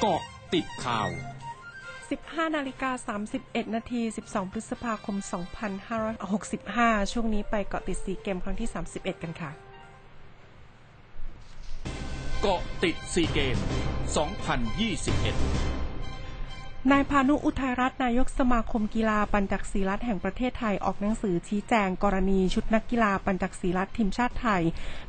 เกาะติดข่าว 15นาฬิกา31นาที 12 พฤษภาคม 2565 ช่วงนี้ไปเกาะติดสีเกมครั้งที่ 31 กันค่ะ เกาะติดซีเกม 2021 นายพานุอุทัยรัตน์นายกสมาคมกีฬาปัญจักศีรัตแห่งประเทศไทยออกหนังสือชี้แจงกรณีชุดนักกีฬาปัญจักศีรัตทีมชาติไทย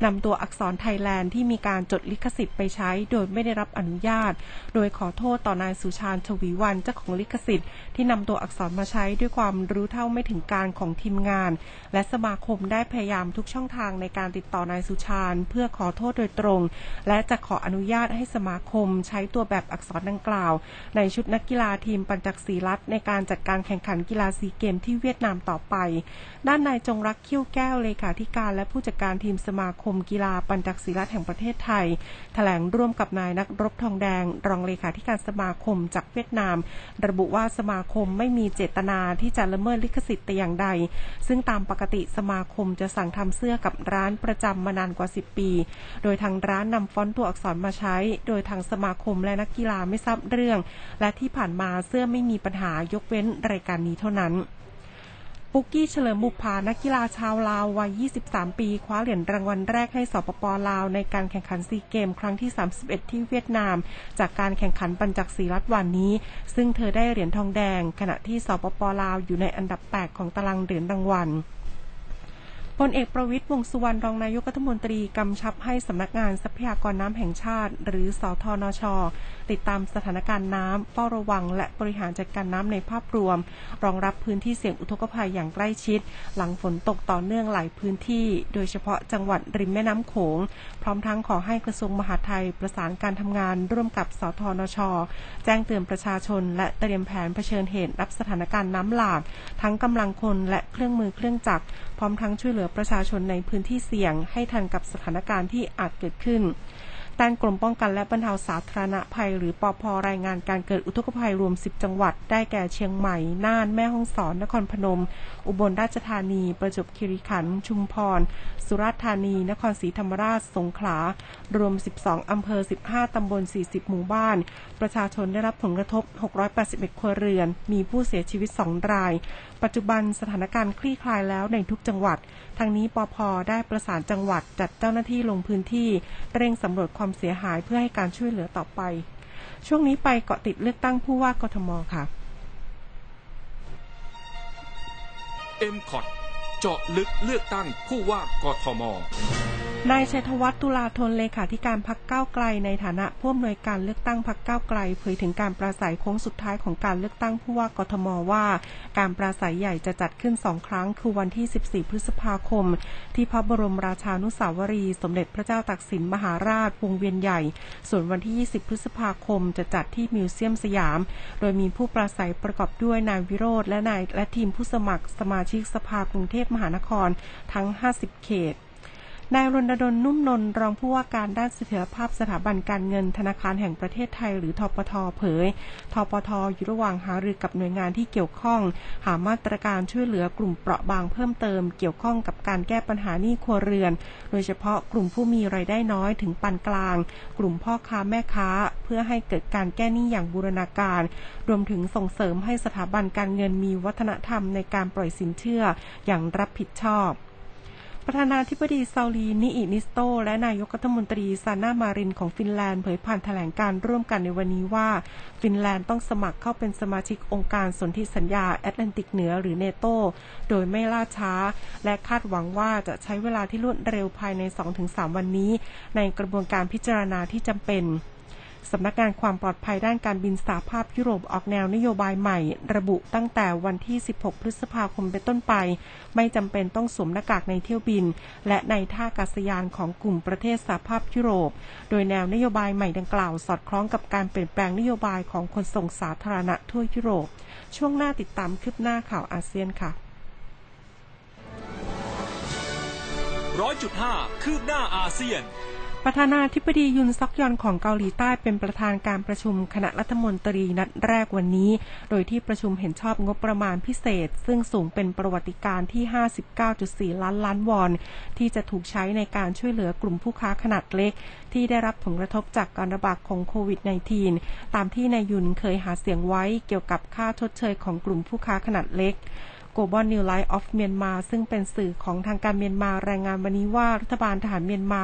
นำตัวอักษรไทยแลนด์ที่มีการจดลิขสิทธิ์ไปใช้ โดยไม่ได้รับอนุญาต โดยขอโทษต่อนายสุชาญชวีวันเจ้าของลิขสิทธิ์ที่นำตัวอักษรมาใช้ด้วยความรู้เท่าไม่ถึงการของทีมงาน และสมาคมได้พยายามทุกช่องทางในการติดต่อนายสุชาญเพื่อขอโทษโดยตรง และจะขออนุญาตให้สมาคมใช้ตัวแบบอักษรดังกล่าว ในชุดนักกีฬาทีมปัญจักศรีรัตในการจัดการแข่งขันกีฬาซีเกมที่เวียดนามต่อไป ด้านนายจงรักคิ้วแก้วเลขาธิการและผู้จัดการทีมสมาคมกีฬาปัญจักศรีรัตแห่งประเทศไทยแถลงร่วมกับนายนักรบทองแดง รองเลขาธิการสมาคมจากเวียดนาม ระบุว่าสมาคมไม่มีเจตนาที่จะละเมิดลิขสิทธิ์แต่อย่างใด ซึ่งตามปกติสมาคมจะสั่งทำเสื้อกับร้านประจำมานานกว่า 10 ปี โดยทางร้านนำฟอนต์ตัวอักษรมาใช้ โดยทางสมาคมและนักกีฬาไม่ทราบเรื่อง และที่ผ่านมาเสื้อไม่มีปัญหายกเว้นรายการนี้เท่านั้นปุกกี้เฉลิมบุพานักกีฬาชาวลาววัย 23 ปี คว้าเหรียญรางวัลแรกให้สปปลาวในการแข่งขันซีเกมส์ ครั้งที่ 31 ที่เวียดนาม จากการแข่งขันปันจักสีลัตวันนี้ ซึ่งเธอได้เหรียญทองแดง ขณะที่สปปลาวอยู่ในอันดับ 8 ของตารางเหรียญรางวัล พลเอกประวิตร วงษ์สุวรรณรองนายกรัฐมนตรีกำชับให้สำนักงานทรัพยากรน้ำแห่งชาติ หรือสทนช ติดตามสถานการณ์น้ำเฝ้าระวัง และบริหารจัดการน้ำในภาพรวม รองรับพื้นที่เสี่ยงอุทกภัยอย่างใกล้ชิด หลังฝนตกต่อเนื่องหลายพื้นที่ โดยเฉพาะจังหวัดริมแม่น้ำโขง พร้อมทั้งขอให้กระทรวงมหาดไทยประสานการทำงานร่วมกับสทนช แจ้งเตือนประชาชน และเตรียมแผนเผชิญเหตุรับสถานการณ์น้ำหลากทั้งกำลังคนและเครื่องมือเครื่องจักรพร้อมทั้งช่วยเหลือประชาชนในพื้นที่เสี่ยงให้ทันกับสถานการณ์ที่อาจเกิดขึ้น ด้านกรมป้องกันและบรรเทาสาธารณภัย หรือปอพรายงานการเกิดอุทกภัยรวม 10 จังหวัด ได้แก่เชียงใหม่ น่าน แม่ฮ่องสอน นครพนม อุบลราชธานี ประจวบคีรีขันธ์ ชุมพร สุราษฎร์ธานี นครศรีธรรมราช สงขลา รวม 12 อำเภอ 15 ตำบล 40 หมู่บ้าน ประชาชนได้รับผลกระทบ 681 ครัวเรือน มีผู้เสียชีวิต 2 ราย ปัจจุบันสถานการณ์คลี่คลายแล้วในทุกจังหวัด ทางนี้ปอพได้ประสานจังหวัดจัดเจ้าหน้าที่ลงพื้นที่ เร่งสำรวจความความเสียหายเพื่อให้การช่วยเหลือต่อไป ช่วงนี้ไปเกาะติดเลือกตั้งผู้ว่ากทมค่ะ m c o t เจาะลึกเลือกตั้งผู้ว่ากทม นายชัยธวัฒน์ตุลาธนเลขาธิการพักก้าไกลในฐานะผู้อำนวยการเลือกตั้งพักก้าไกลเผยถึงการปราศัยโค้งสุดท้ายของการเลือกตั้งผู้ว่ากทมว่า การปราศัยใหญ่จะจัดขึ้นสองครั้ง คือวันที่ 14 พฤษภาคม ที่พระบรมราชานุสาวรี สมเด็จพระเจ้าตากสินมหาราชวงเวียนใหญ่ ส่วนวันที่ 20 พฤษภาคมจะจัดที่มิวเซียมสยาม โดยมีผู้ปราศัยประกอบด้วยนายวิโรธและนายและทีมผู้สมัครสมาชิกสภากรุงเทพมหานครทั้ง 50 เขต นายรณดลนุ่มนนรองผู้ว่าการด้านเสถียรภาพสถาบันการเงินธนาคารแห่งประเทศไทย หรือทปทเผย ธปทอยู่ระหว่างหารือกับหน่วยงานที่เกี่ยวข้อง หามาตรการช่วยเหลือกลุ่มเปราะบางเพิ่มเติม เกี่ยวข้องกับการแก้ปัญหาหนี้ครัวเรือน โดยเฉพาะกลุ่มผู้มีรายได้น้อยถึงปานกลาง กลุ่มพ่อค้าแม่ค้า เพื่อให้เกิดการแก้หนี้อย่างบูรณาการ รวมถึงส่งเสริมให้สถาบันการเงินมีวัฒนธรรมในการปล่อยสินเชื่ออย่างรับผิดชอบ ประธานาธิบดีซาอูลีนีนิสโต และนายกรัฐมนตรีซานนามารินของฟินแลนด์เผยผ่านแถลงการร่วมกันในวันนี้ว่า ฟินแลนด์ต้องสมัครเข้าเป็นสมาชิกองค์การสนธิสัญญาแอตแลนติกเหนือหรือเนโตโดยไม่ล่าช้า และคาดหวังว่าจะใช้เวลาที่รวดเร็วภายใน 2-3 วันนี้ ในกระบวนการพิจารณาที่จำเป็น สำนักงานความปลอดภัยด้านการบินสาภาพยุโรปออกแนวนโยบายใหม่ ระบุตั้งแต่วันที่ 16 พฤษภาคมเป็นต้นไป ไม่จำเป็นต้องสวมหน้ากากในเที่ยวบิน และในท่าอากาศยานของกลุ่มประเทศสาภาพยุโรป โดยแนวนโยบายใหม่ดังกล่าว สอดคล้องกับการเปลี่ยนแปลงนโยบายของขนส่งสาธารณะทั่วยุโรป ช่วงหน้าติดตามคืบหน้าข่าวอาเซียนค่ะร้อยจุดห้าคืบหน้าอาเซียน ประธานาธิบดียุนซอกยอนของเกาหลีใต้เป็นประธานการประชุมคณะรัฐมนตรีนัดแรกวันนี้ โดยที่ประชุมเห็นชอบงบประมาณพิเศษ ซึ่งสูงเป็นประวัติการที่ 59.4 ล้านล้านวอน ที่จะถูกใช้ในการช่วยเหลือกลุ่มผู้ค้าขนาดเล็ก ที่ได้รับผลกระทบจากการระบาดของโควิด -19 ตามที่นายยุนเคยหาเสียงไว้เกี่ยวกับค่าชดเชยของกลุ่มผู้ค้าขนาดเล็ก Global New Light of Myanmar ซึ่งเป็นสื่อของทางการเมียนมารายงานวันนี้ว่ารัฐบาลทหารเมียนมา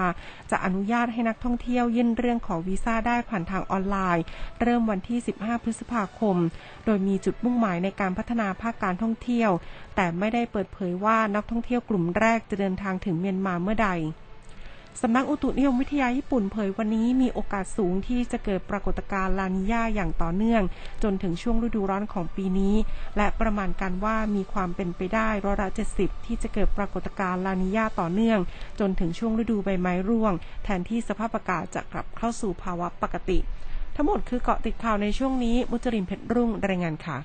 จะอนุญาตให้นักท่องเที่ยวยื่นเรื่องขอวีซ่าได้ผ่านทางออนไลน์ เริ่มวันที่ 15 พฤษภาคม โดยมีจุดมุ่งหมายในการพัฒนาภาคการท่องเที่ยว แต่ไม่ได้เปิดเผยว่านักท่องเที่ยวกลุ่มแรกจะเดินทางถึงเมียนมาเมื่อใด สำนักอุตุนิยมวิทยาญี่ปุ่นเผยวันนี้มีโอกาสสูงที่จะเกิดปรากฏการณ์ลานิญาอย่างต่อเนื่อง จนถึงช่วงฤดูร้อนของปีนี้ และประมาณการว่ามีความเป็นไปได้ร้อยละ70 ที่จะเกิดปรากฏการณ์ลานิญาต่อเนื่อง จนถึงช่วงฤดูใบไม้ร่วง แทนที่สภาพอากาศจะกลับเข้าสู่ภาวะปกติ ทั้งหมดคือเกาะติดข่าวในช่วงนี้ มุจรินเพชรรุ่งรายงานค่ะ